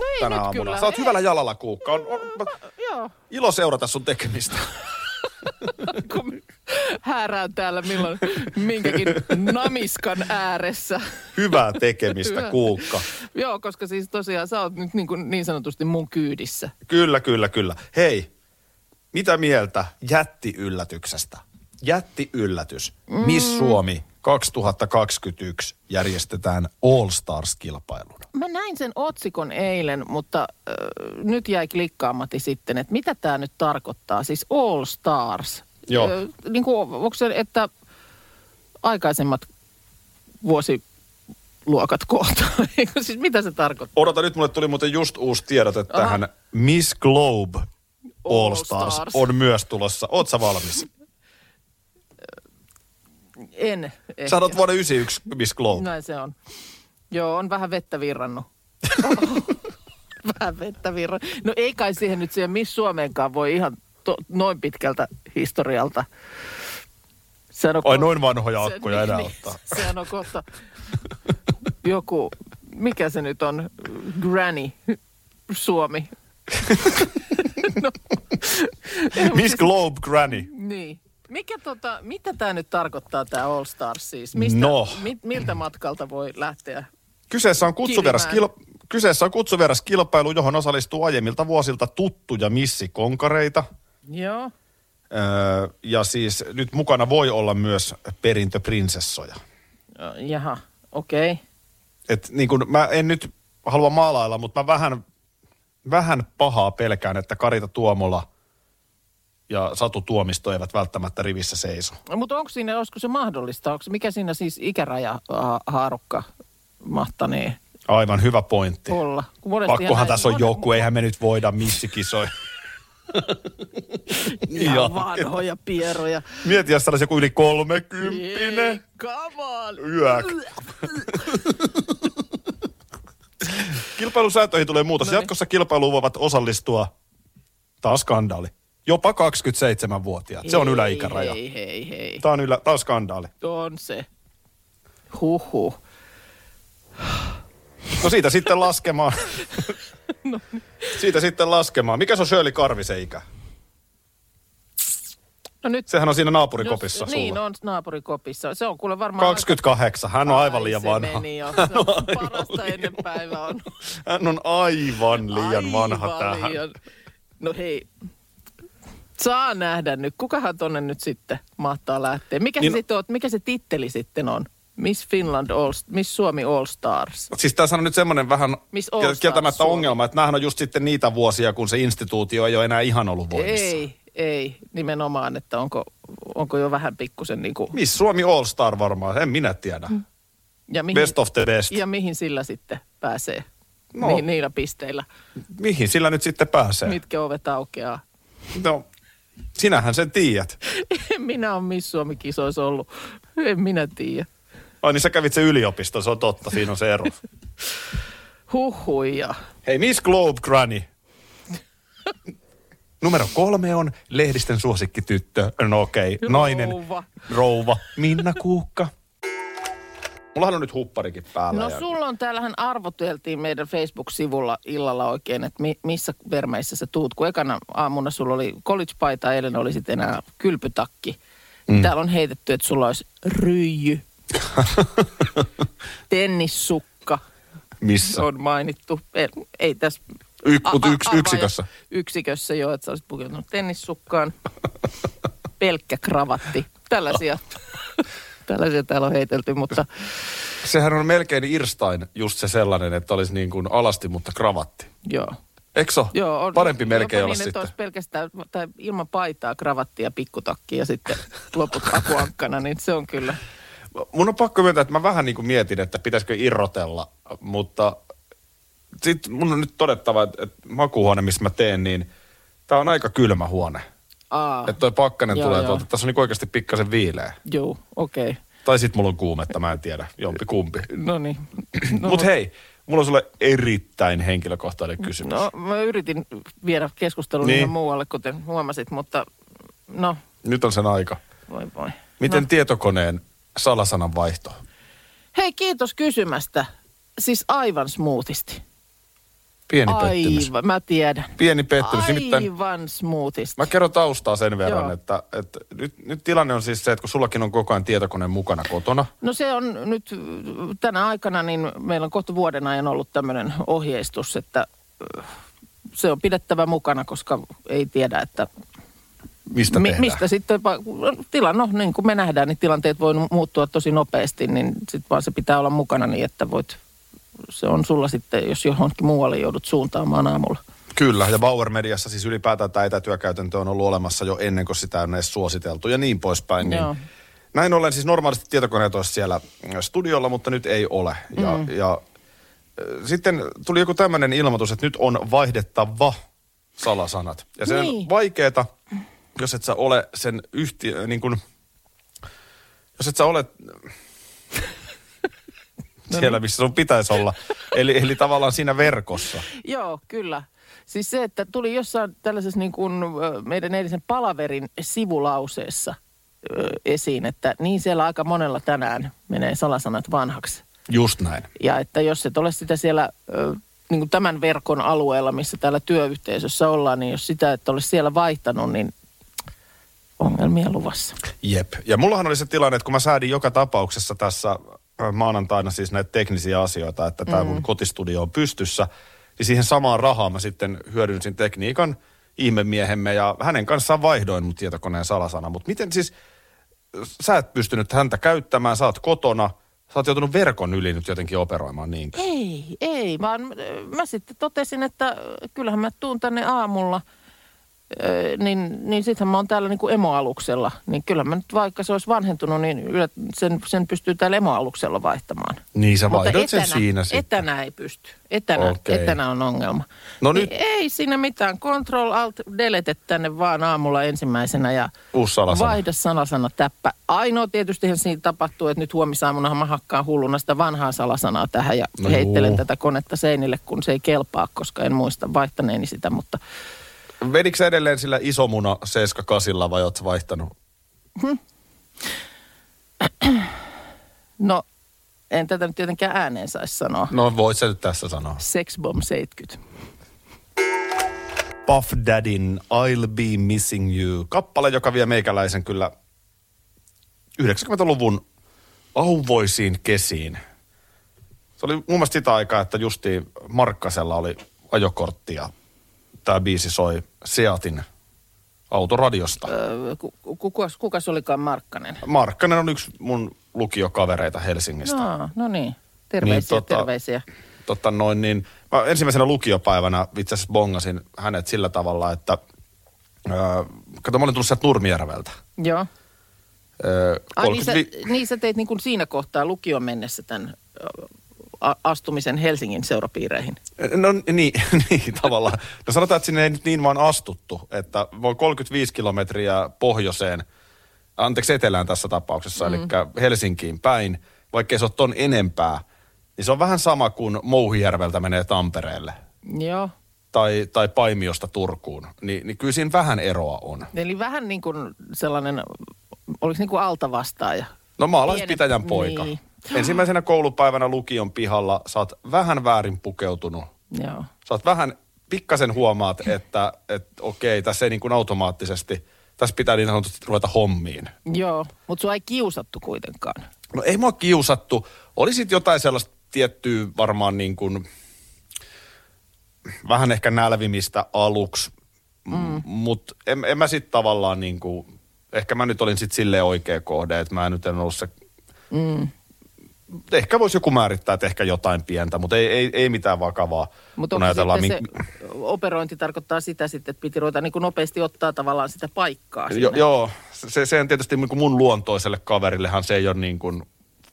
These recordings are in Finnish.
No ei tänä nyt aamuna. kyllä. Sä oot Ei. hyvällä jalalla, Kuukka. On, on, Joo, ilo seurata sun tekemistä. kun häärään täällä milloin minkäkin namiskan ääressä. Hyvää tekemistä, Hyvä. Kuukka. Joo, koska siis tosiaan sä oot nyt niin, kuin niin sanotusti mun kyydissä. Kyllä, kyllä, kyllä. Hei, mitä mieltä jättiyllätyksestä? Jättiyllätys. Mm. Miss Suomi 2021 järjestetään All Stars-kilpailuna. Mä näin sen otsikon eilen, mutta äh, nyt jäi klikkaamatti sitten, että mitä tämä nyt tarkoittaa. Siis All Stars. Joo. Ö, niin kuin, onko se, että aikaisemmat vuosiluokat kohtaa? Eikö siis mitä se tarkoittaa? Odota, nyt mulle tuli muuten just uusi tiedote Aha. tähän. Miss Globe All, All Stars, Stars. on myös tulossa. Oot sä valmis? En ehkä. Sä oot vuoden 91 Miss Globe. Näin se on. Joo, on vähän vettä virrannut. vähän vettä virrannut. No ei kai siihen nyt siihen Miss Suomeenkaan voi ihan to, noin pitkältä historialta. Sehän on Ai ko- noin vanhoja se- akkuja enää niin, ottaa. Sehän on kohta joku, mikä se nyt on, Granny Suomi. no, Miss Globe Granny. Niin. Mikä tota, mitä tämä nyt tarkoittaa tämä All Stars siis? Mistä, No. mi, miltä matkalta voi lähteä? Kyseessä on, kutsuvieras Kilimään. kil... Kyseessä on kutsuvieras kilpailu, johon osallistuu aiemmilta vuosilta tuttuja missikonkareita. Joo. Öö, ja siis nyt mukana voi olla myös perintöprinsessoja. Jaha, okei. Okay. Et niin kun, mä en nyt halua maalailla, mutta mä vähän, vähän pahaa pelkään, että Karita Tuomola ja Satu Tuomisto eivät välttämättä rivissä seiso. No, mutta onko siinä, olisiko se mahdollista? Onko, mikä siinä siis ikäraja ha- haarukka mahtanee Aivan hyvä pointti. olla? Pakkohan näin- tässä on monet- joku, eihän me nyt voida missikisoja. Ihan Joo. vanhoja pieroja. Mieti, jos olisi joku yli kolmekymppinen. Come on. Yök. Kilpailusääntöihin tulee muutos. No niin. Jatkossa kilpailuun voivat osallistua, taas skandaali, jopa 27-vuotiaat. Se on Hei, yläikäraja. Hei, hei, hei. Tämä on, ylä, tämä on skandaali. On se. Huhhuh. No siitä sitten laskemaan. No. siitä sitten laskemaan. Mikä se on Shirley Karvisen ikä? No nyt Sehän on siinä naapurikopissa Jos, niin sulla. on naapurikopissa. Se on kuule varmaan... 28. Hän on aivan Ai, liian vanha. Meni jo. Hän on parasta liian- ennen päivää on. Hän on aivan liian vanha Aivan tähän. liian. No hei, saa nähdä nyt. Kukahan tonne nyt sitten mahtaa lähteä? Mikä, Niin- se, sitten on, mikä se titteli sitten on? Miss Finland All, Miss Suomi All Stars. Siis tässä on nyt semmoinen vähän Miss All kiel- Stars kieltämättä ongelma, että näähän on just sitten niitä vuosia, kun se instituutio ei ole enää ihan ollut voimissa. Ei, ei, nimenomaan, että onko, onko jo vähän pikkusen niin kuin, Miss Suomi All Star varmaan, en minä tiedä. ja, mihin, Best of the best. ja mihin sillä sitten pääsee? No. Ni, niillä pisteillä, Mihin sillä nyt sitten pääsee? mitkä ovet aukeaa. No, sinähän sen tiedät. En minä ole Miss Suomi-kisoissa ollut. En minä tiedä. Ai niin sä kävit se yliopisto, se on totta, siinä on se ero. Huhhuja. Hei, Miss Globe Granny. Numero kolme on lehdisten suosikkityttö, no okei, okay. nainen, Rouva. rouva, Minna Kuukka. Mullahan on nyt hupparikin päällä. No ja- sulla on, täällähän arvoteltiin meidän Facebook-sivulla illalla oikein, että mi, missä vermeissä sä tuut. Kun ekana aamuna sulla oli college-paita, eilen oli sitten enää kylpytakki. Mm. Täällä on heitetty, että sulla olisi ryijy, tennissukka Missä? on mainittu. Ei, ei tässä... Y- a- mut a- yks- yksikössä. Yksikössä joo, että sä olisit pukeutunut tennissukkaan. Pelkkä kravatti. Tällaisia, tällaisia täällä on heitelty, mutta... Sehän on melkein Irstain just se sellainen, että olisi niin kuin alasti, mutta kravatti. Joo. Ole? Joo, on, Parempi melkein olla niin, että sitten. olisi pelkästään tai ilman paitaa, kravattia ja pikkutakki ja sitten loput akuankkana, niin se on kyllä. Mun on pakko myöntää, että mä vähän niin kuin mietin, että pitäisikö irrotella, mutta sitten mun on nyt todettava, että, että makuuhuone, missä mä teen, niin tämä on aika kylmä huone. Aa, Että toi pakkanen Joo, tulee joo. tuolta, tässä on niin oikeasti pikkasen viileä. joo, okei. Okay. Tai sitten mulla on kuumetta, mä en tiedä, jompi kumpi. No niin. No, Mutta hei, mulla on sulle erittäin henkilökohtainen kysymys. No, mä yritin viedä keskustelun Niin. niin. ihan muualle, kuten huomasit, mutta no, Nyt on sen aika. voi voi. Miten No. tietokoneen salasanan vaihto? Hei, kiitos kysymästä. Siis aivan smoothisti. Pieni pettymys. Aivan, mä tiedän. Pieni pettymys. Nimittäin Aivan smoothisti. Mä kerron taustaa sen verran, Joo. että, että nyt, nyt tilanne on siis se, että kun sullakin on koko ajan tietokone mukana kotona, No se on nyt tänä aikana, niin meillä on kohta vuoden ajan ollut tämmöinen ohjeistus, että ö, se on pidettävä mukana, koska ei tiedä, että mistä mi- mistä sitten, va- tila, no niin kuin me nähdään, niin tilanteet voi muuttua tosi nopeasti, niin sitten vaan se pitää olla mukana niin, että voit, se on sulla sitten, jos johonkin muualle joudut suuntaamaan aamulla. Kyllä, ja Bauer Mediassa siis ylipäätään tämä etätyökäytäntö on ollut olemassa jo ennen kuin sitä on edes suositeltu ja niin poispäin. Niin Joo. näin ollen siis normaalisti tietokoneet olisi siellä studiolla, mutta nyt ei ole. Ja, mm. ja äh, sitten tuli joku tämmöinen ilmoitus, että nyt on vaihdettava salasanat. Ja se Niin. on vaikeeta, jos et sä ole sen yhtiö, niin kuin, jos et sä ole siellä, missä sun pitäisi olla. Eli, eli tavallaan siinä verkossa. Joo, kyllä. Siis se, että tuli jossain tällaisessa niin kuin meidän eilisen palaverin sivulauseessa esiin, että niin siellä aika monella tänään menee salasanat vanhaksi. Just näin. Ja että jos et ole sitä siellä niin kuin tämän verkon alueella, missä täällä työyhteisössä ollaan, niin jos sitä et ole siellä vaihtanut, niin ongelmia luvassa. Jep. Ja mullahan oli se tilanne, että kun mä säädin joka tapauksessa tässä maanantaina siis näitä teknisiä asioita, että tämä mun kotistudio on pystyssä, niin siihen samaan rahaan mä sitten hyödynsin tekniikan ihmemiehemme ja hänen kanssaan vaihdoin mun tietokoneen salasana. Mutta miten siis, sä et pystynyt häntä käyttämään, sä oot kotona, sä oot joutunut verkon yli nyt jotenkin operoimaan niin. Ei, ei, vaan mä sitten totesin, että kyllähän mä tuun tänne aamulla, niin, niin sittenhän mä oon täällä niin kuin emoaluksella. Niin kyllä mä nyt, vaikka se olisi vanhentunut, niin sen, sen pystyy täällä emoaluksella vaihtamaan. Niin sä vaihdoit sen siinä sitten. etänä ei pysty. Etänä, Okei. etänä on ongelma. No niin nyt- Ei siinä mitään. Control Alt Delete tänne vaan aamulla ensimmäisenä ja Uusi salasana. vaihda salasana täppä. Ainoa tietysti siinä tapahtuu, että nyt huomisaamunahan mä hakkaan hulluna sitä vanhaa salasanaa tähän ja no heittelen juu. tätä konetta seinille, kun se ei kelpaa, koska en muista vaihtaneeni sitä, mutta Vedikö sä edelleen sillä isomuna 78 vai oot vaihtanut? no en tätä nyt tietenkään ääneen saisi sanoa. No voit sä nyt tässä sanoa. Sexbomb 70. Puff Daddyn I'll Be Missing You. Kappale, joka vie meikäläisen kyllä 90-luvun auvoisiin kesiin. Se oli mun mielestä sitä aikaa, että justiin Markkasella oli ajokortti ja tämä biisi soi Seatin autoradiosta. Öö, ku, ku, kuka, kuka se olikaan Markkanen? Markkanen on yksi mun lukiokavereita Helsingistä. No, no niin. Terveisiä, Niin, tota- terveisiä. Totta noin, niin mä ensimmäisenä lukiopäivänä itse asiassa bongasin hänet sillä tavalla, että öö, kato, mä olin tullut sieltä Nurmijärveltä. Joo. Öö, Ai niin sä, 35 niin sä teit niin kuin siinä kohtaa lukion mennessä tämän astumisen Helsingin seurapiireihin. No niin, niin tavallaan. No sanotaan, että sinne ei nyt niin vaan astuttu, että voi 35 kilometriä pohjoiseen, anteeksi etelään tässä tapauksessa, mm. eli Helsinkiin päin, vaikkei se ole ton enempää, niin se on vähän sama kuin Mouhijärveltä menee Tampereelle Joo. tai, tai Paimiosta Turkuun. Ni, niin kyllä siinä vähän eroa on. Eli vähän niin kuin sellainen, oliko niin kuin altavastaaja? No maalaispitäjän Pienet- poika. niin. Ensimmäisenä koulupäivänä lukion pihalla sä oot vähän väärin pukeutunut. Joo. Sä oot vähän, pikkasen huomaat, että, että okei, tässä ei niin kuin automaattisesti, tässä pitää niin sanotusti ruveta hommiin. Joo, mutta sua ei kiusattu kuitenkaan. No ei mua kiusattu. Oli sit jotain sellaista tiettyä varmaan niin kuin, vähän ehkä nälvimistä aluksi, mm. mutta en, en mä sit tavallaan niin kuin, ehkä mä nyt olin sit silleen oikea kohde, että mä nyt en ollut se, Mm. Ehkä voisi joku määrittää, että ehkä jotain pientä, mutta ei, ei, ei mitään vakavaa. Mutta kun onko ajatellaan, mink- se operointi tarkoittaa sitä sitten, että piti ruveta niin kuin nopeasti ottaa tavallaan sitä paikkaa. Jo, joo, se, se on tietysti niin kuin mun luontoiselle kaverillehan se ei ole niin kuin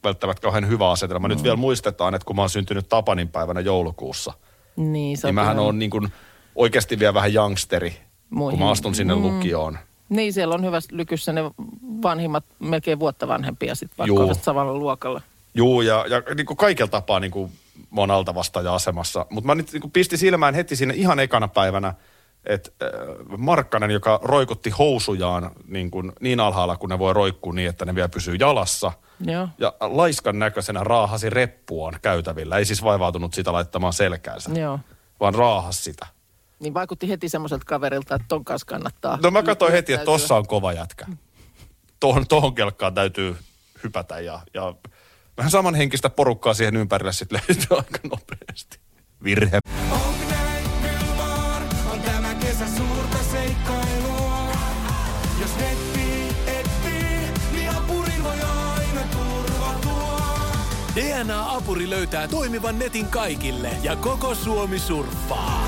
välttämättä kauhean hyvä asetelma. Mm. Nyt vielä muistetaan, että kun mä oon syntynyt Tapanin päivänä joulukuussa, Niin, Niin on mähän kyllä- on niin kuin oikeasti vielä vähän youngsteri, kun Muihin. mä astun sinne Mm. lukioon. Niin, siellä on hyvä lykyssä ne vanhimmat, melkein vuotta vanhempia sitten, vaikka samalla luokalla. Juu, ja, ja niin kuin kaikella tapaa niin kuin mä oon altavastaaja-asemassa. Mutta mä nyt niin kuin pisti silmään heti sinne ihan ekana päivänä, että äh, Markkanen, joka roikutti housujaan niin, kuin niin alhaalla, kun ne voi roikkua niin, että ne vielä pysyy jalassa. Joo. Ja laiskan näköisenä raahasi reppuaan käytävillä. Ei siis vaivautunut sitä laittamaan selkäänsä, Joo. vaan raahas sitä. Niin vaikutti heti semmoiselta kaverilta, että ton kanssa kannattaa. No mä katsoin heti, että tossa on kova jätkä. Tohon, tohon kelkkaan täytyy hypätä ja, ja vähän samanhenkistä porukkaa siihen ympärille sitten löytyy aika nopeasti. Virhe. DNA-apuri löytää toimivan netin kaikille ja koko Suomi surffaa.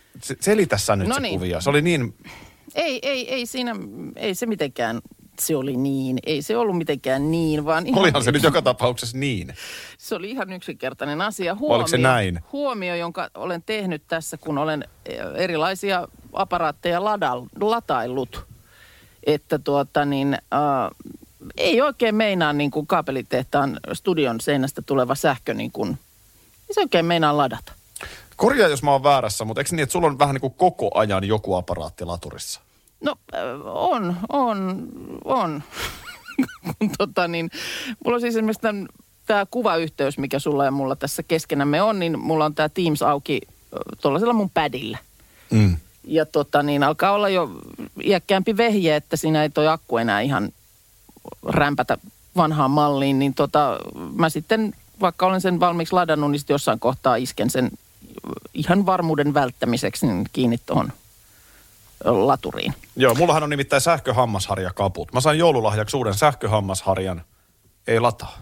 selitä sä nyt No se niin. kuvia. Se oli niin, Ei, ei, ei siinä, ei se mitenkään, se oli niin. Ei se ollut mitenkään niin, vaan ihan, olihan se nyt joka tapauksessa niin. se oli ihan yksinkertainen asia. Huomio, Oliko se näin? Huomio, jonka olen tehnyt tässä, kun olen eh, erilaisia aparaatteja ladal, lataillut, että tuota niin, äh, ei oikein meinaa niin kuin kaapelitehtaan studion seinästä tuleva sähkö niin kuin, ei se oikein meinaa ladata. Korjaa, jos mä oon väärässä, mutta eikö niin, että sulla on vähän niin kuin koko ajan joku aparaatti laturissa? No äh, on, on, on. Tota niin, mulla on siis esimerkiksi tämä kuvayhteys, mikä sulla ja mulla tässä keskenämme on, niin mulla on tämä Teams auki tuollaisella mun padilla. Mm. Ja tota niin, alkaa olla jo iäkkäämpi vehje, että siinä ei toi akku enää ihan rämpätä vanhaan malliin, niin tota, mä sitten, vaikka olen sen valmiiksi ladannut, niin sitten jossain kohtaa isken sen ihan varmuuden välttämiseksi niin kiinni tuohon laturiin. Joo, mullahan on nimittäin sähköhammasharja kaput. Mä sain joululahjaksi uuden sähköhammasharjan. Ei lataa.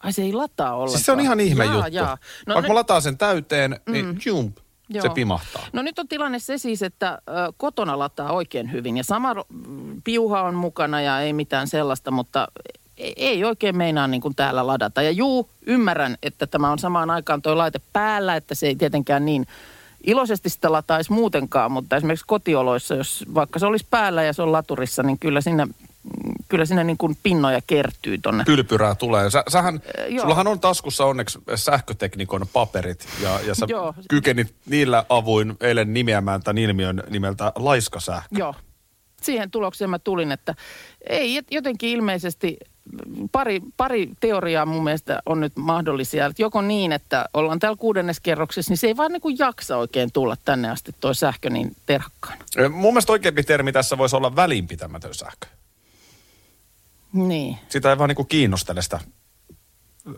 Ai se ei lataa ollenkaan. Siis se on ihan ihme jaa, juttu. Jaa. No, Vaikka nyt- mä lataan sen täyteen, niin mm. jump, se Joo. pimahtaa. No nyt on tilanne se siis, että ö, kotona lataa oikein hyvin ja sama mm, piuha on mukana ja ei mitään sellaista, mutta ei, ei oikein meinaa niin kuin täällä ladata. Ja juu, ymmärrän, että tämä on samaan aikaan tuo laite päällä, että se ei tietenkään niin iloisesti sitä lataisi muutenkaan, mutta esimerkiksi kotioloissa, jos vaikka se olisi päällä ja se on laturissa, niin kyllä mm, kyllä siinä niin kuin pinnoja kertyy tonne. Pylpyrää tulee. Sä, sähän, Äh, sullahan on taskussa onneksi sähköteknikon paperit ja, ja sä Joo. kykenit niillä avuin eilen nimeämään tämän ilmiön nimeltä laiskasähkö. Joo. Siihen tulokseen mä tulin, että ei jotenkin ilmeisesti pari, pari teoriaa mun mielestä on nyt mahdollisia. Että joko niin, että ollaan täällä kuudenneskerroksessa, niin se ei vaan niin kuin jaksa oikein tulla tänne asti toi sähkö niin terhakkaana. Mun mielestä oikeampi termi tässä voisi olla välinpitämätön sähkö. Niin. Sitä ei vaan niinku kiinnostele sitä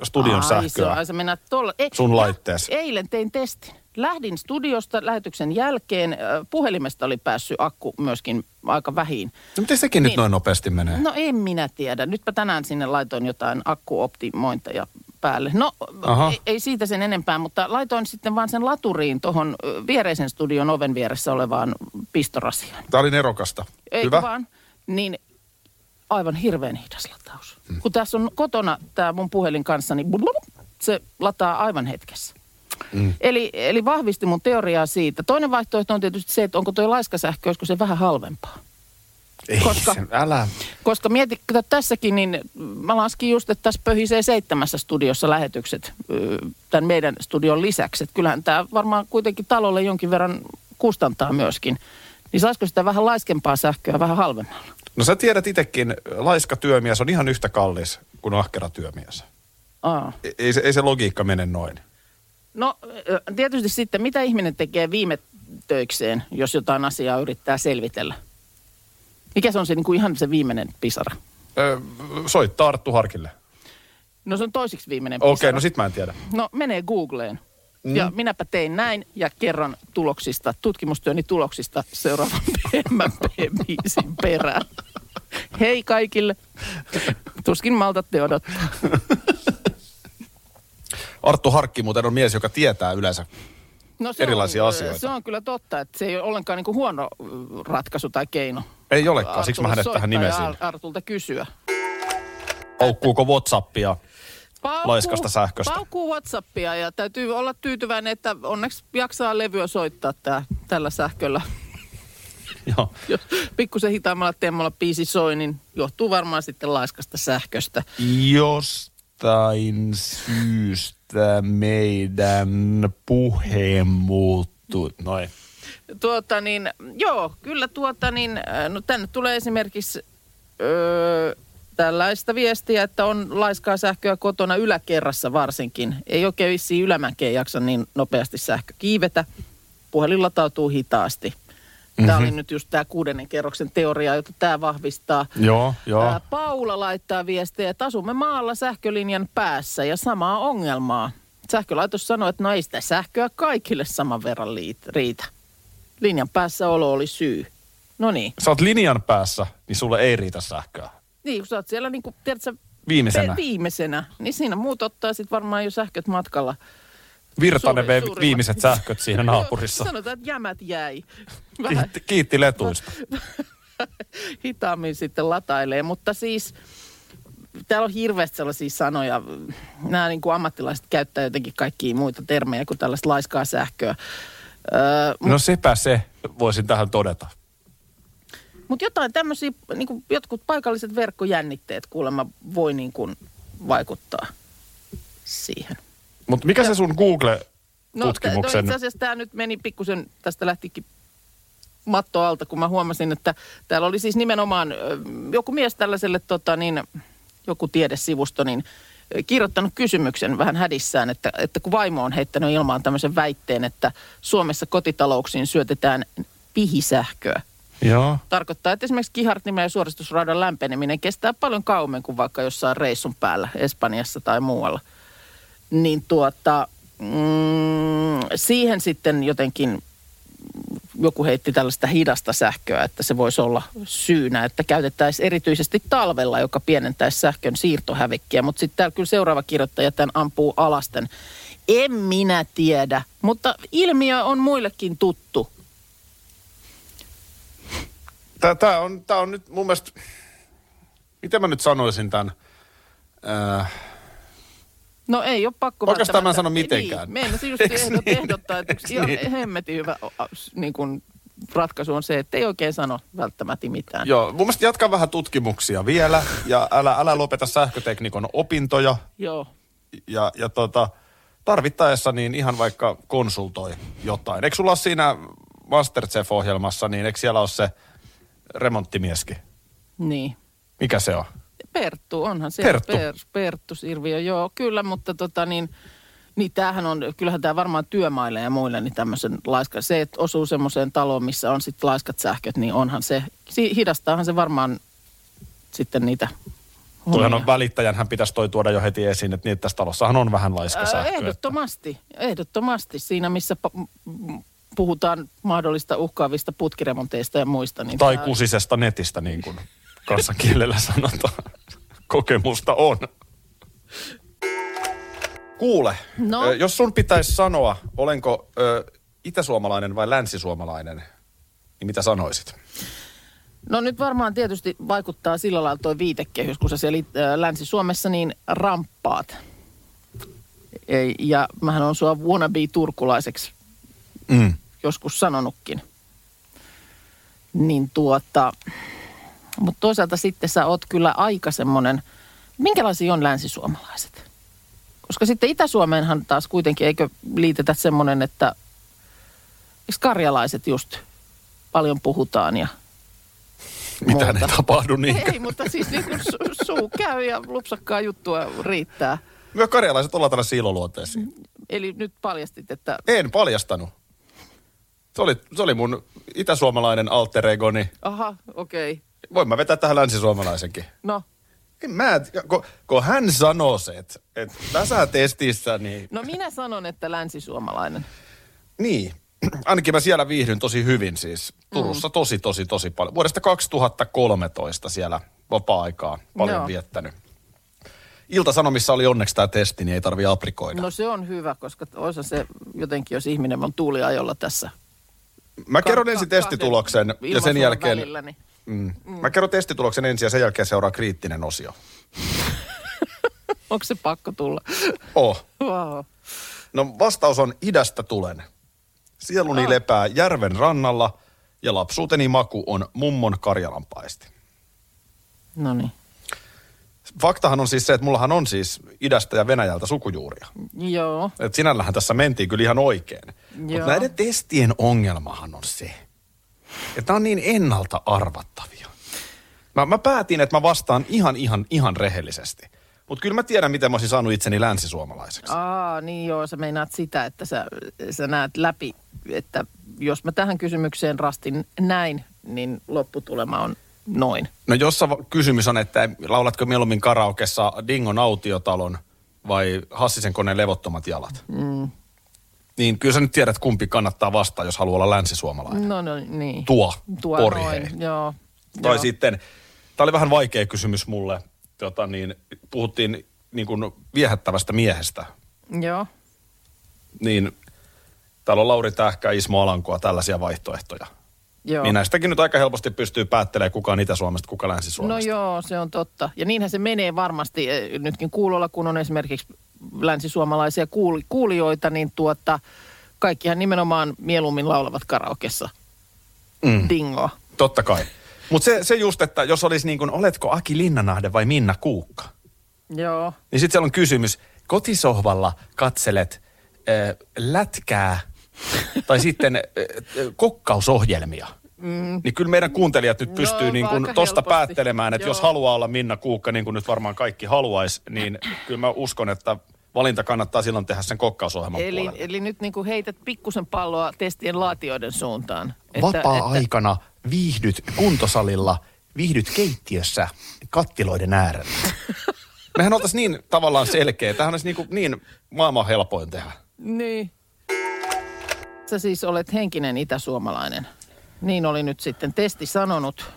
studion ai, sähköä. Se, ai, mennät tolla. Ei, sun laitteessa. Eilen tein testin. Lähdin studiosta lähetyksen jälkeen. Puhelimesta oli päässyt akku myöskin aika vähin. No miten sekin nyt Niin. noin nopeasti menee? No en minä tiedä. Nytpä tänään sinne laitoin jotain akkuoptimointeja päälle. No Aha. ei, ei siitä sen enempää, mutta laitoin sitten vaan sen laturiin tuohon viereisen studion oven vieressä olevaan pistorasiaan. Tämä oli nerokasta. Eikö Hyvä. vaan? Niin aivan hirveän hidas lataus. Hmm. Kun tässä on kotona tämä mun puhelin kanssa, niin se lataa aivan hetkessä. Mm. Eli, eli vahvisti mun teoriaa siitä. Toinen vaihtoehto on tietysti se, että onko tuo laiskasähkö, olisiko se vähän halvempaa. Ei Koska- se, älä. Koska mieti, kato tässäkin, niin mä laskin just, että tässä pöhisee seitsemässä studiossa lähetykset tämän meidän studion lisäksi. Että kyllähän tämä varmaan kuitenkin talolle jonkin verran kustantaa myöskin. Niin saisiko sitä vähän laiskempaa sähköä vähän halvemmalla? No sä tiedät itekin, laiska työmies on ihan yhtä kallis kuin ahkera työmies. Aa. Ei- Ei se, ei se logiikka mene noin. No tietysti sitten, mitä ihminen tekee viime töikseen, jos jotain asiaa yrittää selvitellä? Mikä se on se niin kuin ihan se viimeinen pisara? Öö, soittaa Arttu Harkille. No se on toisiksi viimeinen pisara. Okei, no sit mä en tiedä. No menee Googleen. Mm. Ja minäpä tein näin ja kerron tuloksista, tutkimustyöni tuloksista seuraavan PMP-biisin perään. Hei kaikille. Tuskin maltatte odottaa. Arttu Harkki muuten on mies, joka tietää yleensä. No Erilaisia on, asioita. Se on kyllä totta, että se ei ole ollenkaan niin kuin huono ö, ratkaisu tai keino. Ei olekaan, siksi mä Artulle hänet tähän. Ar- Artulta kysyä. Paukkuuko Whatsappia? Paukkuu- Laiskasta sähköstä. Paukkuu Whatsappia ja täytyy olla tyytyväinen, että onneksi jaksaa levyä soittaa tää, tällä sähköllä. Joo. Jos pikkusen hitaammalla temmolla biisi soi, niin johtuu varmaan sitten laiskasta sähköstä. Jostain syystä meidän puhe muuttui. Noin. Tuota niin, joo, kyllä tuota niin, äh, no tänne tulee esimerkiksi öö, tällaista viestiä, että on laiskaa sähköä kotona yläkerrassa varsinkin. Ei oikein vissiin ylämäkeen jaksa niin nopeasti sähkö kiivetä. Puhelin latautuu hitaasti. Tämä Mhm. oli nyt just tämä kuudennen kerroksen teoria, jota tämä vahvistaa. Joo, joo. Ää, Paula laittaa viestejä, että asumme maalla sähkölinjan päässä ja samaa ongelmaa. Sähkölaitos sanoi, että no ei sitä sähköä kaikille saman verran riitä. Linjan päässä olo oli syy. No niin. Sä oot linjan päässä, niin sulle ei riitä sähköä. Niin, kun sä oot siellä niin kuin, tiedätkö, Viimeisenä. pe- viimeisenä, niin siinä muut ottaa sitten varmaan jo sähköt matkalla. Virtanen vei suurimmat. viimeiset sähköt siinä naapurissa. Sanotaan, että jämät jäi. Vähän Kiitti, kiitti letuista. hitaammin sitten latailee. Mutta siis täällä on hirveästi sellaisia sanoja. Nämä niin kuin ammattilaiset käyttää jotenkin kaikkia muita termejä kuin tällaista laiskaa sähköä. Öö, No sepä se, voisin tähän todeta. Mutta jotain tämmöisiä, niin kuin jotkut paikalliset verkkojännitteet kuulemma voi niin kuin vaikuttaa siihen. Mutta mikä se sun No, Google-tutkimuksen... t- no itse asiassa tämä nyt meni pikkusen, tästä lähtikin matto alta, kun mä huomasin, että täällä oli siis nimenomaan joku mies tällaiselle, tota, niin, joku tiedesivusto, niin kirjoittanut kysymyksen vähän hädissään, että, että kun vaimo on heittänyt ilmaan tämmöisen väitteen, että Suomessa kotitalouksiin syötetään pihisähköä. Joo. Tarkoittaa, että esimerkiksi kihartnimen ja suoristusradan lämpeneminen kestää paljon kauemmin kuin vaikka jossain reissun päällä Espanjassa tai muualla. Niin tuota, mm, siihen sitten jotenkin joku heitti tällaista hidasta sähköä, että se voisi olla syynä, että käytettäisiin erityisesti talvella, joka pienentäisi sähkön siirtohävikkiä. Mutta sitten täällä kyllä seuraava kirjoittaja tämän ampuu alasten. En minä tiedä, mutta ilmiö on muillekin tuttu. Tää, on, tää on nyt mun mielestä... Miten mä nyt sanoisin tämän? Äh, No ei ole pakko Oikeastaan mä en sano mitenkään. Niin, meinasin just ehdot, niin? ehdottaa, että yksi ihan Niin. hemmetin hyvä niin kuin ratkaisu on se, että ei oikein sano välttämättä mitään. joo, mun mielestä jatka vähän tutkimuksia vielä ja älä, älä lopeta sähköteknikon opintoja Joo. ja, ja tota, tarvittaessa niin ihan vaikka konsultoi jotain. Eikö sulla ole siinä Masterchef-ohjelmassa, niin eikö siellä ole se remonttimieskin? Niin. Mikä se on? Perttu, onhan se. Perttu. Per, Perttu Sirviö, joo, kyllä, mutta tota niin, niin tämähän on, kyllähän tämä varmaan työmaille ja muille niin tämmöisen laiska. Se, että osuu semmoiseen taloon, missä on sitten laiskat sähköt, niin onhan se, hidastaahan se varmaan sitten niitä Tuohan on välittäjän, hän pitäisi toi tuoda jo heti esiin, että että tässä talossahan on vähän laiska sähkö. että- Ehdottomasti, ehdottomasti. Siinä, missä puhutaan mahdollista uhkaavista putkiremonteista ja muista. Niin Tai tää- kusisesta netistä, niin kuin kansankielellä sanotaan. Kokemusta on. Kuule, No? jos sun pitäisi sanoa, olenko ö, itäsuomalainen vai länsisuomalainen, niin mitä sanoisit? No nyt varmaan tietysti vaikuttaa sillä lailla tuo viitekehys, kun sä siellä Länsi-Suomessa niin ramppaat. Ei, ja mähän on sua wannabe turkulaiseksi Mm. joskus sanonutkin. Niin tuota, Mutta toisaalta sitten sä oot kyllä aika semmoinen, minkälaisia on länsisuomalaiset? Koska sitten Itä-Suomeenhan taas kuitenkin, eikö liitetä semmoinen, että eikö karjalaiset just paljon puhutaan ja Mitä ne tapahdu niin? Ei, mutta siis niin kuin su- suu käy ja lupsakkaa juttua riittää. Me karjalaiset ollaan tällaisia iloluonteisia. Eli nyt paljastit, että En paljastanut. Se oli, se oli mun itäsuomalainen alter egoni. aha, okei. Okay. Voin mä vetää tähän länsisuomalaisenkin. No, En mä, kun, kun hän sanoo se, että, että tässä testissä, niin, no minä sanon, että länsisuomalainen. niin, ainakin mä siellä viihdyn tosi hyvin siis. Turussa tosi, tosi, tosi paljon. Vuodesta 2013 siellä vapaa-aikaa paljon Joo. viettänyt. Ilta-Sanomissa oli onneksi tämä testi, niin ei tarvi aprikoida. No se on hyvä, koska olisi se jotenkin, jos ihminen on tuuliajolla tässä. mä kerron ensin testituloksen ja sen jälkeen... Välillä, niin. Mm. Mä kerron testituloksen ensin ja sen jälkeen seuraa kriittinen osio. Onko se pakko tulla? Oh. Wow. No vastaus on idästä tulen. Sieluni Ah. lepää järven rannalla ja lapsuuteni maku on mummon karjalanpaisti. No niin. Faktahan on siis se, että mullahan on siis idästä ja Venäjältä sukujuuria. Joo. Et sinällähän tässä mentiin kyllä ihan oikein. Mutta näiden testien ongelmahan on se, että nämä on niin ennalta arvattavia. Mä, mä päätin, että mä vastaan ihan, ihan, ihan rehellisesti. Mutta kyllä mä tiedän, miten mä olisin saanut itseni länsisuomalaiseksi. Aa, niin joo, sä meinaat sitä, että sä, sä näet läpi, että jos mä tähän kysymykseen rastin näin, niin lopputulema on noin. No jossa kysymys on, että laulatko mieluummin karaokessa Dingon autiotalon vai Hassisen koneen levottomat jalat? Mm. Niin kyllä sä nyt tiedät, kumpi kannattaa vastaa, jos haluaa olla länsisuomalainen. No, no niin. Tuo, Tuo pori noin, hei. joo. Tai joo. sitten, tämä oli vähän vaikea kysymys mulle, tota niin, puhuttiin niin kuin viehättävästä miehestä, Joo. niin täällä on Lauri Tähkä, Ismo Alankoa, tällaisia vaihtoehtoja. Joo. Niin näistäkin nyt aika helposti pystyy päättelemään, kuka on Itä-Suomesta, kuka No Länsi-Suomesta. joo, se on totta. Ja niinhän se menee varmasti eh, nytkin kuulolla, kun on esimerkiksi länsisuomalaisia kuuli, kuulijoita, niin tuota, kaikkihan nimenomaan mieluummin laulavat karaokessa. Mm. Dingo. Totta kai. Mutta se, se just, että jos olisi niin kuin, oletko Aki Linnanahde vai Minna Kuukka? Joo. Niin sitten siellä on kysymys, kotisohvalla katselet äh, lätkää tai sitten äh, äh, kokkausohjelmia. Mm. Niin kyllä meidän kuuntelijat nyt No, pystyy niin kuin tosta helposti. päättelemään, että jos Joo. haluaa olla Minna Kuukka, niin kuin nyt varmaan kaikki haluaisi, niin kyllä mä uskon, että valinta kannattaa silloin tehdä sen kokkausohjelman Eli, puolelle. eli nyt niin kuin heität pikkusen palloa testien laatioiden suuntaan. Että, Vapaa-aikana viihdyt kuntosalilla, viihdyt keittiössä kattiloiden äärellä. Mehän oltaisiin niin tavallaan selkeä. Tämähän olisi niin, kuin niin maailman helpoin tehdä. Niin. Sä siis olet henkinen itäsuomalainen. Niin oli nyt sitten testi sanonut.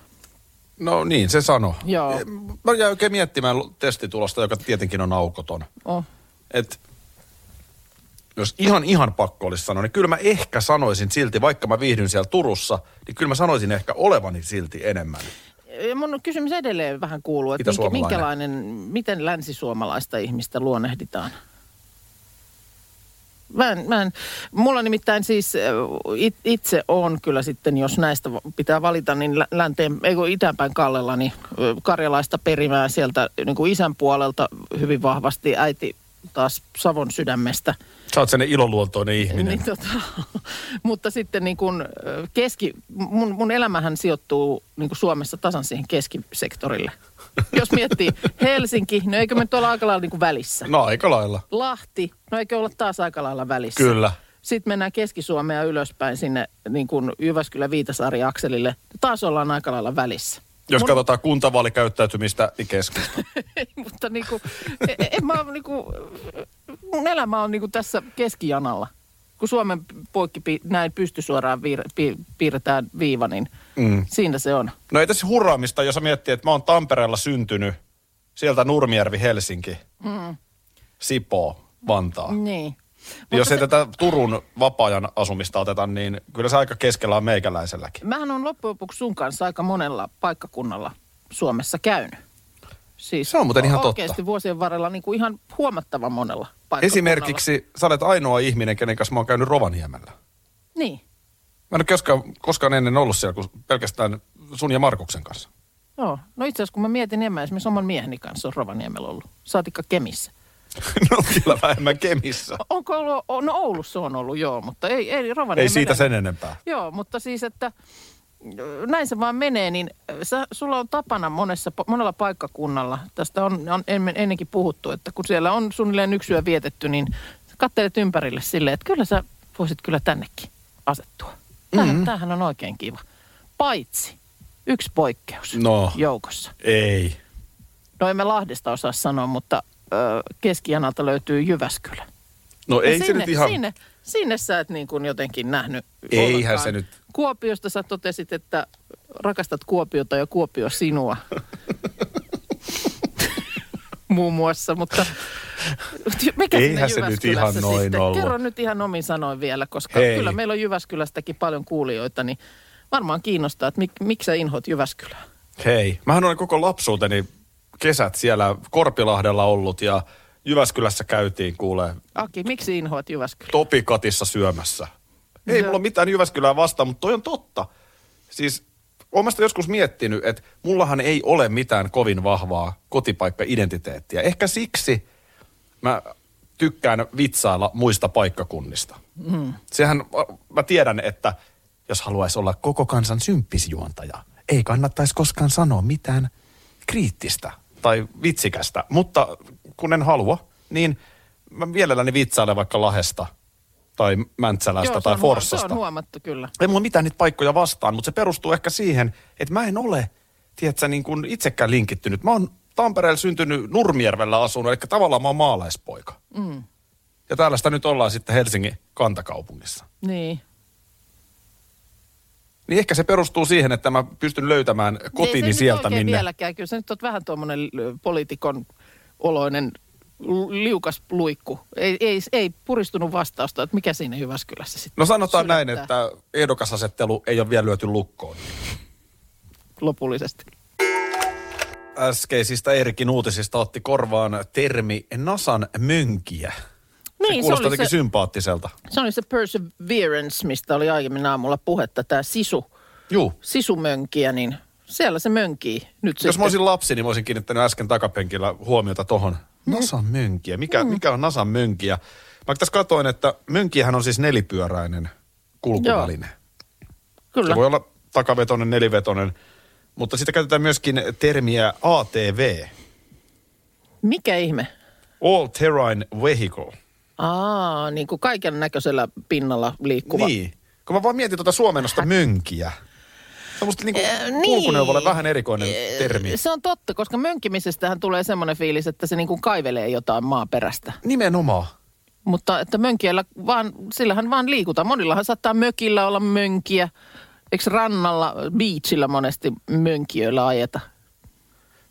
No niin, se sano. Joo. Mä jäin oikein miettimään testitulosta, joka tietenkin on aukoton. Oh. Et jos ihan ihan pakko olisi sanoa, niin kyllä mä ehkä sanoisin silti, vaikka mä viihdyn siellä Turussa, niin kyllä mä sanoisin ehkä olevani silti enemmän. Mun kysymys edelleen vähän kuuluu, että minkälainen, miten länsisuomalaista ihmistä luonnehditaan? Mä en, mä en, mulla nimittäin siis it, itse on kyllä sitten, jos näistä pitää valita, niin lä- länteen, ei kun itäänpäin kallella, niin karjalaista perimää sieltä niin kuin isän puolelta hyvin vahvasti, äiti taas Savon sydämestä. Sä oot sellainen iloluontoinen ihminen. Niin, tota, mutta sitten niin kun keski, mun, mun elämähän sijoittuu niin kuin Suomessa tasan siihen keskisektorille. Jos miettii Helsinki, no eikö me nyt olla aika lailla niin kuin välissä? No aika lailla. Lahti, no eikö olla taas aika lailla välissä? Kyllä. Sitten mennään Keski-Suomea ylöspäin sinne niin kuin Jyväskylä-Viitasaari-akselille. Taas ollaan aika lailla välissä. Jos Mun- katsotaan kuntavaalikäyttäytymistä, niin keskusta. mutta niin kuin, en mä niin kuin, mun elämä on niin kuin tässä keskijanalla. Kun Suomen poikki pi- näin pystysuoraan viir, pi, piirretään viiva, niin mm. siinä se on. No ei tässä hurraamista, jos miettii, että mä oon Tampereella syntynyt, sieltä Nurmijärvi, Helsinki, mm. Sipoo, Vantaa. Niin. Jos ei tätä Turun vapaa-ajan asumista oteta, niin kyllä se aika keskellä on meikäläiselläkin. Mähän on loppujen lopuksi sun kanssa aika monella paikkakunnalla Suomessa käynyt. Siis Se on muuten ihan totta. Oikeasti vuosien varrella niin kuin ihan huomattavan monella paikkakunnalla. Esimerkiksi sä olet ainoa ihminen, kenen kanssa mä oon käynyt Rovaniemellä. Niin. Mä en ole koskaan, koskaan ennen ollut siellä kuin pelkästään sun ja Markuksen kanssa. Joo. No itse asiassa kun mä mietin, niin en mä esimerkiksi oman mieheni kanssa on Rovaniemellä ollut. Saatikka Kemissä. no kyllä vähemmän Kemissä. Onko ollut, no Oulussa on ollut joo, mutta ei, ei Rovaniemellä. Ei siitä sen enempää. Joo, mutta siis, että näin se vaan menee, niin sä, sulla on tapana monessa, monella paikkakunnalla, tästä on, on en- ennenkin puhuttu, että kun siellä on suunnilleen yksi yö vietetty, niin katselet ympärille silleen, että kyllä sä voisit kyllä tännekin asettua. Tämähän, mm-hmm. tämähän on oikein kiva. Paitsi yksi poikkeus No. joukossa. Ei. No emme Lahdesta osaa sanoa, mutta keskijanalta löytyy Jyväskylä. No Ja ei se sinne, nyt ihan... Sinne, sinne sä et niin kuin jotenkin nähnyt Eihän ollenkaan. se nyt- Kuopiosta sä totesit, että rakastat Kuopiota ja Kuopio sinua. Muun muassa, mutta mikä Eihän se nyt ihan noin sitten? ollut. Kerro nyt ihan omin sanoin vielä, koska Hei. kyllä meillä on Jyväskylästäkin paljon kuulijoita, niin varmaan kiinnostaa, että mik, miksi sä inhot Jyväskylää? Hei, mähän olen koko lapsuuteni kesät siellä Korpilahdella ollut ja Jyväskylässä käytiin kuulee Aki, miksi inhoat Jyväskylää? Topikatissa syömässä. Ei Joo. mulla mitään Jyväskylää vastaan, mutta toi on totta. Siis olen sitä joskus miettinyt, että mullahan ei ole mitään kovin vahvaa kotipaikka-identiteettiä. Ehkä siksi mä tykkään vitsailla muista paikkakunnista. Mm. Sehän, mä tiedän, että jos haluaisi olla koko kansan symppisjuontaja, ei kannattaisi koskaan sanoa mitään kriittistä tai vitsikästä. Mutta kun en halua, niin mä mielelläni vitsailen vaikka Lahesta tai Mäntsälästä Joo, tai huom- Forssasta. Se on huomattu kyllä. Ei mulla mitään niitä paikkoja vastaan, mutta se perustuu ehkä siihen, että mä en ole, tiedätkö, niin kuin itsekään linkittynyt. Mä oon Tampereella syntynyt Nurmijärvellä asunut, eli tavallaan mä oon maalaispoika. Mm. Ja täällä sitä nyt ollaan sitten Helsingin kantakaupungissa. Niin. Niin ehkä se perustuu siihen, että mä pystyn löytämään Ei kotini se sieltä, minne... vieläkään. Kyllä sä nyt oot vähän tuommoinen poliitikon oloinen liukas luikku. Ei, ei, ei puristunut vastausta, että mikä siinä Jyväskylässä sitten No sanotaan näin, sylettää että ehdokasasettelu ei ole vielä lyöty lukkoon. Lopullisesti. Äskeisistä Eerikin uutisista otti korvaan termi Nasan mönkiä. Niin, se kuulostaa jotenkin se- sympaattiselta. Se oli se perseverance, mistä oli aiemmin aamulla puhetta, tämä sisu, Juu. sisumönkiä, niin siellä se mönkii nyt Jos sitten. mä olisin lapsi, niin mä olisin kiinnittänyt äsken takapenkillä huomiota tohon. Nasan mönkiä. Mikä, Mm. mikä on Nasan mönkiä? Mä tässä katoin, että mönkiähän on siis nelipyöräinen kulkuväline. Kyllä. Se voi olla takavetonen, nelivetonen, mutta sitä käytetään myöskin termiä ATV. Mikä ihme? All Terrain Vehicle. Aa, niin kuin kaiken näköisellä pinnalla liikkuva. Niin. Kun mä vaan mietin tuota suomennosta mönkiä. Se on musta niinku Äh, niin. vähän erikoinen termi. Se on totta, koska mönkkimisestähän tulee semmoinen fiilis, että se niin kuin kaivelee jotain maaperästä. Nimenomaan. Mutta että mönkiellä vaan, sillähän vaan liikutaan. Monillahan saattaa mökillä olla mönkiä. Eikö rannalla, beachillä monesti mönkijöillä ajeta?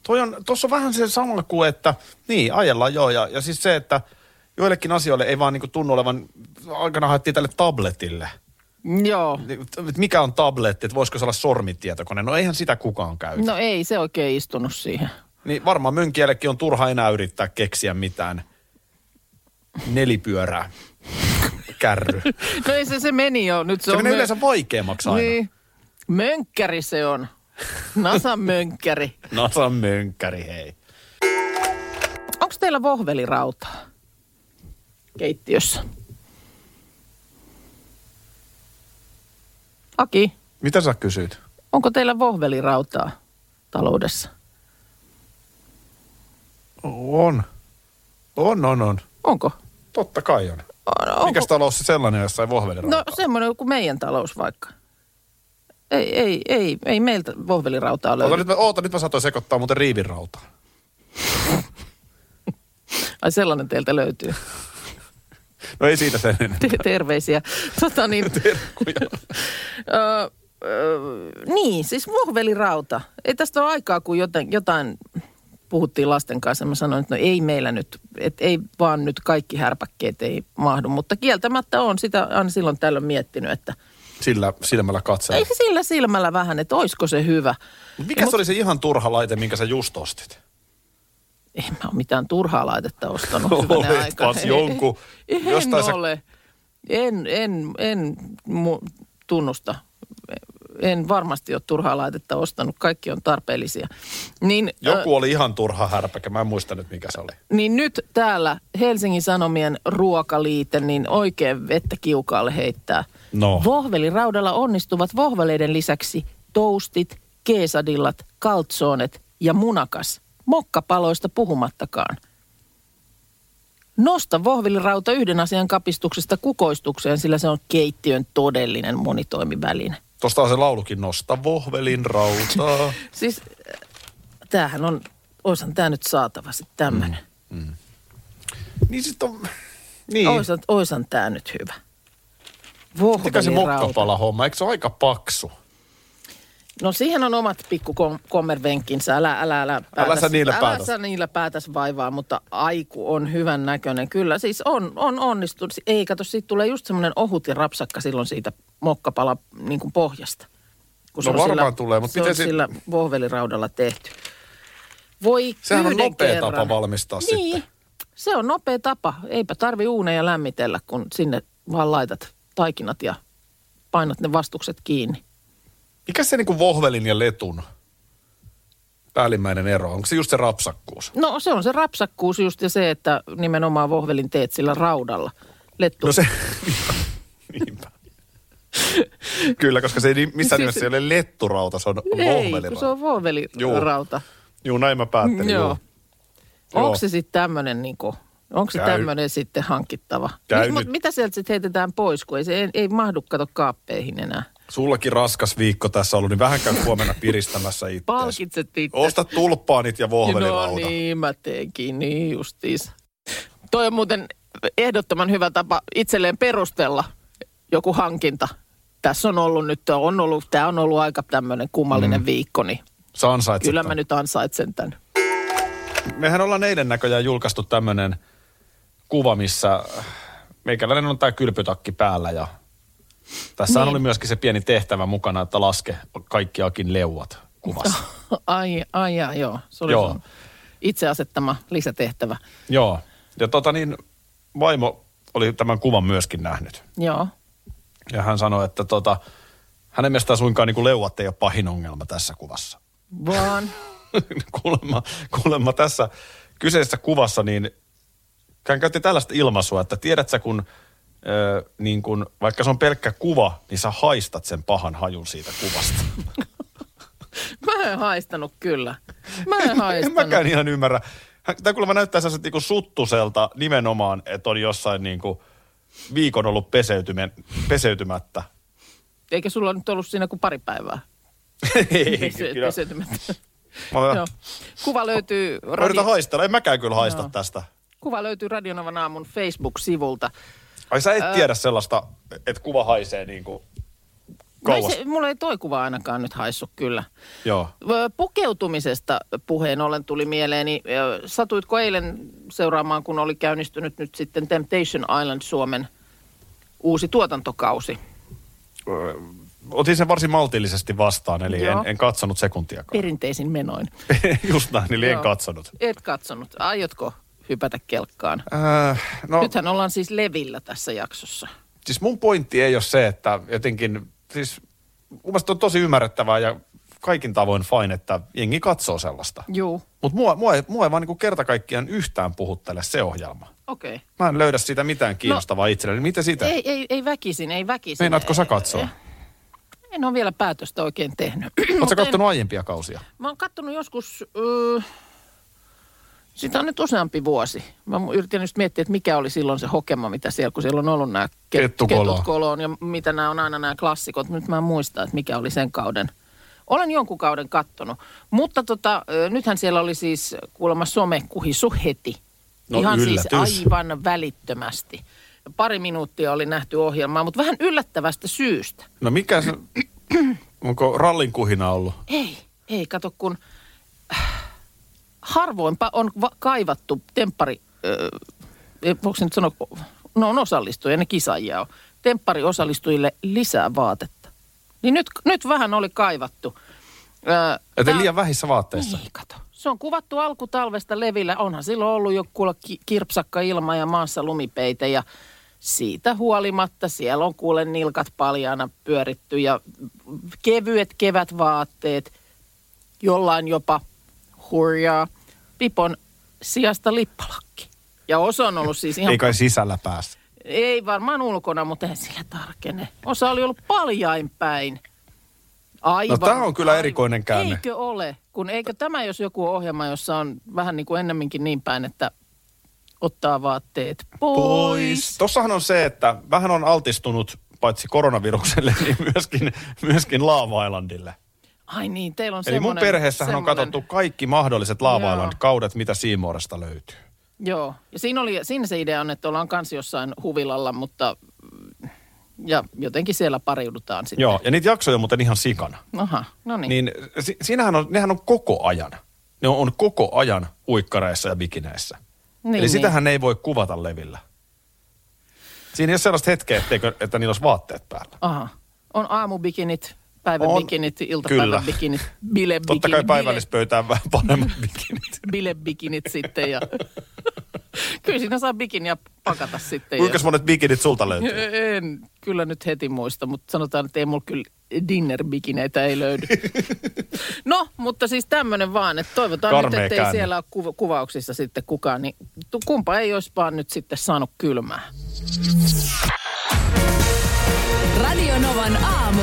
Toi on, tuossa on vähän se sama kuin, että niin, ajellaan joo. Ja, ja siis se, että joillekin asioille ei vaan niinku tunnu olevan, aikana haettiin tälle tabletille. Joo. Mikä on tabletti, että voisiko se olla sormitietokone? No eihän sitä kukaan käytä. No. No ei se oikein istunut siihen. Niin varmaan mönkiellekin on turha enää yrittää keksiä mitään nelipyörää kärry. No ei se, se meni jo. Nyt se, Se on menee mö- yleensä vaikeammaksi aina. Niin. Mönkkäri se on. Nasan mönkkäri. Nasan mönkkäri, hei. Onko teillä vohvelirautaa keittiössä? Aki, Mitä sä kysyit? onko teillä vohvelirautaa taloudessa? On. On, on, on. Onko? Totta kai on. On- onko? Mikäs talous se sellainen, jossa ei vohvelirautaa? No semmoinen kuin meidän talous vaikka. Ei, ei, ei, ei meiltä vohvelirautaa löydy. Oota nyt, oota, nyt mä saatoin sekoittaa muuten riivinrautaa. Ai sellainen teiltä löytyy. No ei siitä sen enempää. Te- terveisiä. Tota niin, Terkkuja. Öö, öö, niin, siis vohvelirauta. Ei tästä ole aikaa, kun jotain, jotain puhuttiin lasten kanssa. Mä sanoin, että no ei meillä nyt, että ei vaan nyt kaikki härpäkkeet ei mahdu. Mutta kieltämättä on sitä aina silloin tällöin miettinyt, että Sillä silmällä ei katsella. se sillä silmällä vähän, että oisko se hyvä. Mikä se oli se ihan turha laite, minkä sä just ostit? En mä ole mitään turhaa laitetta ostanut. Oletpas jonkun. En Jostain sä- ole. En, en, en mu- tunnusta en varmasti ole turhaa laitetta ostanut. Kaikki on tarpeellisia. Niin, Joku oli ihan turha härpäkä, mä en muista nyt mikä se oli. niin nyt täällä Helsingin Sanomien ruokaliite, niin oikein vettä kiukaalle heittää. No. Vohveliraudalla onnistuvat vohveleiden lisäksi toastit, keesadillat, kaltsonet ja munakas. Mokkapaloista puhumattakaan. Nosta vohvelirauta yhden asian kapistuksesta kukoistukseen, sillä se on keittiön todellinen monitoimiväline. Tuosta on se laulukin, nosta vohvelin rautaa. Siis äh, tämähän on, oishan tämä nyt saatava sitten tämmöinen. niin sit on, niin. Oisan, oisan tämä nyt hyvä. Mikä se mokkapala homma, eikö se ole aika paksu? No siihen on omat pikku kom- kommervenkkinsä. Älä, älä, älä, päätäs, sä niillä älä päätäs. sä niillä päätäs vaivaa, mutta aiku on hyvän näköinen. Kyllä siis on, on onnistunut. Ei kato, siitä tulee just semmoinen ohut ja rapsakka silloin siitä mokkapala niin kuin pohjasta. Kun No on varmaan sillä, tulee, mutta se miten on se- sillä vohveliraudalla tehty. Voi Sehän on nopea kerran. tapa valmistaa niin, sitten. se on nopea tapa. Eipä tarvi uuneja lämmitellä, kun sinne vaan laitat taikinat ja painat ne vastukset kiinni. Mikä se niinku vohvelin ja letun päällimmäinen ero? Onko se just se rapsakkuus? No se on se rapsakkuus just ja se, että nimenomaan vohvelin teet sillä raudalla. Lettu. No se, niinpä. Kyllä, koska se ei missään Siis- nimessä ei ole letturauta, se on Ei, vohvelirauta. se on vohvelirauta. Juu, näin mä päättelin. Joo. Joo. Onko Joo. se sitten tämmöinen niinku, onko se tämmöinen sitten hankittava? Käy Mut nyt. mitä sieltä sitten heitetään pois, kun ei, se ei, ei mahdu kato kaappeihin enää. Sullakin raskas viikko tässä ollut, niin vähän käy huomenna piristämässä itse. Palkitset itse. Osta tulppaanit ja No vohvelirauta. niin, mä teenkin, niin justiis. Toi on muuten ehdottoman hyvä tapa itselleen perustella joku hankinta. Tässä on ollut nyt, on ollut, tämä on ollut aika tämmöinen kummallinen mm. viikko, niin Sä ansaitset kyllä mä nyt ansaitsen tämän. Mehän ollaan eilen näköjään julkaistu tämmöinen kuva, missä meikäläinen on tämä kylpytakki päällä ja tässä Niin. oli myöskin se pieni tehtävä mukana, että laske kaikki Akin leuat kuvassa. Ai, ai, ai joo. Se oli Joo. itse asettama lisätehtävä. Joo. Ja tota niin, vaimo oli tämän kuvan myöskin nähnyt. Joo. Ja hän sanoi, että tota, hänen mielestään suinkaan niin kuin leuat ei ole pahin ongelma tässä kuvassa. Vaan. kuulemma, kuulemma tässä kyseisessä kuvassa, niin hän käytti tällaista ilmaisua, että tiedät sä, kun, niin kun vaikka se on pelkkä kuva, niin sä haistat sen pahan hajun siitä kuvasta. Mä en haistanut kyllä. Mä en en haistanut. mäkään ihan ymmärrä. Tämä kuulemma näyttää sellaiset niin suttuselta nimenomaan, että on jossain niin kuin viikon ollut peseytymä- peseytymättä. Eikä sulla nyt ollut siinä kuin pari päivää. Kyllä. peseytymättä. Mä, Joo. Kuva löytyy, mä yritän haistella, en mäkään kyllä haista Joo. tästä. kuva löytyy Radionavan aamun Facebook-sivulta. Ai sä et tiedä sellaista, että kuva haisee niin kuin No ei kauas. se, mulla ei toi kuva ainakaan nyt haissut kyllä. Joo. Pukeutumisesta puheen ollen tuli mieleeni. Satuitko eilen seuraamaan, kun oli käynnistynyt nyt sitten Temptation Island Suomen uusi tuotantokausi? Otin sen varsin maltillisesti vastaan, eli en, Joo. en katsonut sekuntiakaan. Perinteisin menoin. Just näin, eli en Joo. katsonut. Et katsonut. Aiotko hypätä kelkkaan? Äh, no, Nythän ollaan siis levillä tässä jaksossa. siis mun pointti ei ole se, että jotenkin, siis mun mielestä on tosi ymmärrettävää ja kaikin tavoin fine, että jengi katsoo sellaista. Juu, Mutta mua, mua, ei, mua ei vaan niinku kerta kaikkiaan yhtään puhuttele se ohjelma. okei. Okay. Mä en löydä siitä mitään kiinnostavaa no, itselleni. Miten sitä? Ei, ei, ei väkisin, ei väkisin. Meinaatko sä katsoa? En ole vielä päätöstä oikein tehnyt. Oletko Mutta en- kattonut aiempia kausia? Mä oon kattonut joskus, öö, sitä on nyt useampi vuosi. Mä yritin just miettiä, että mikä oli silloin se hokema, mitä siellä, kun siellä on ollut nämä Kettukolo. ketut koloon ja mitä nämä on aina nämä klassikot. Nyt mä en muista, että mikä oli sen kauden. Olen jonkun kauden kattonut. Mutta tota, nythän siellä oli siis kuulemma somekuhisu heti. No Ihan yllätys. siis aivan välittömästi. Pari minuuttia oli nähty ohjelmaa, mutta vähän yllättävästä syystä. No mikä se, onko rallin kuhina ollut? Ei, ei, kato kun harvoinpa on va- kaivattu temppari, äh, voiko nyt sanoa, no on osallistujia, ne kisaajia on, temppari osallistujille lisää vaatetta. Niin nyt, nyt vähän oli kaivattu. Äh, Että tää- liian vähissä vaatteissa. Niin, kato. Se on kuvattu alkutalvesta levillä. Onhan silloin ollut jo kuulla ki- kirpsakka ilma ja maassa lumipeite ja siitä huolimatta siellä on kuule nilkat paljaana pyöritty ja kevyet kevätvaatteet, jollain jopa hurjaa, Pipon sijasta lippalakki. Ja osa on ollut siis ihan... Ei kai sisällä päässä. Ei varmaan ulkona, mutta eihän sillä tarkene. Osa oli ollut paljain päin. Aivan. No, tää on kyllä aivan. erikoinen käänne. Eikö ole? Kun eikö tämä jos joku ohjelma, jossa on vähän niin kuin ennemminkin niin päin, että ottaa vaatteet pois. Tossahan on se, että vähän on altistunut paitsi koronavirukselle, niin myöskin, myöskin Laava. Ai niin, teillä on Eli mun perheessähän on semmoinen- katsottu kaikki mahdolliset Laava Joo. Island-kaudet, mitä Siimooresta löytyy. Joo, ja siinä, oli, siinä se idea on, että ollaan kans jossain huvilalla, mutta... Ja jotenkin siellä pariudutaan sitten. Joo, ja niitä jaksoja on muuten ihan sikana. Aha, no niin. Niin si- siinähän on, nehän on koko ajan. Ne on, on koko ajan uikkareissa ja bikineissä. niin, Eli sitähän ei voi kuvata levillä. Siinä ei ole sellaista hetkeä, etteikö, että niillä olisi vaatteet päällä. Aha. On aamubikinit, päiväbikinit, Kyllä. iltapäiväbikinit, bilebikinit. Totta kai bile- päivällispöytään vähän paremmat bikinit. bilebikinit sitten ja... Kyllä siinä saa bikiniä pakata sitten. Kuinka ja... monet bikinit sulta löytyy? En kyllä nyt heti muista, mutta sanotaan, että ei mulla kyllä dinner-bikineitä ei löydy. no, mutta siis tämmöinen vaan, että toivotaan Karmea nyt, ettei käänne. siellä ole kuva- kuvauksissa sitten kukaan, niin kumpa ei olisi vaan nyt sitten saanut kylmää. Radio Novan aamu.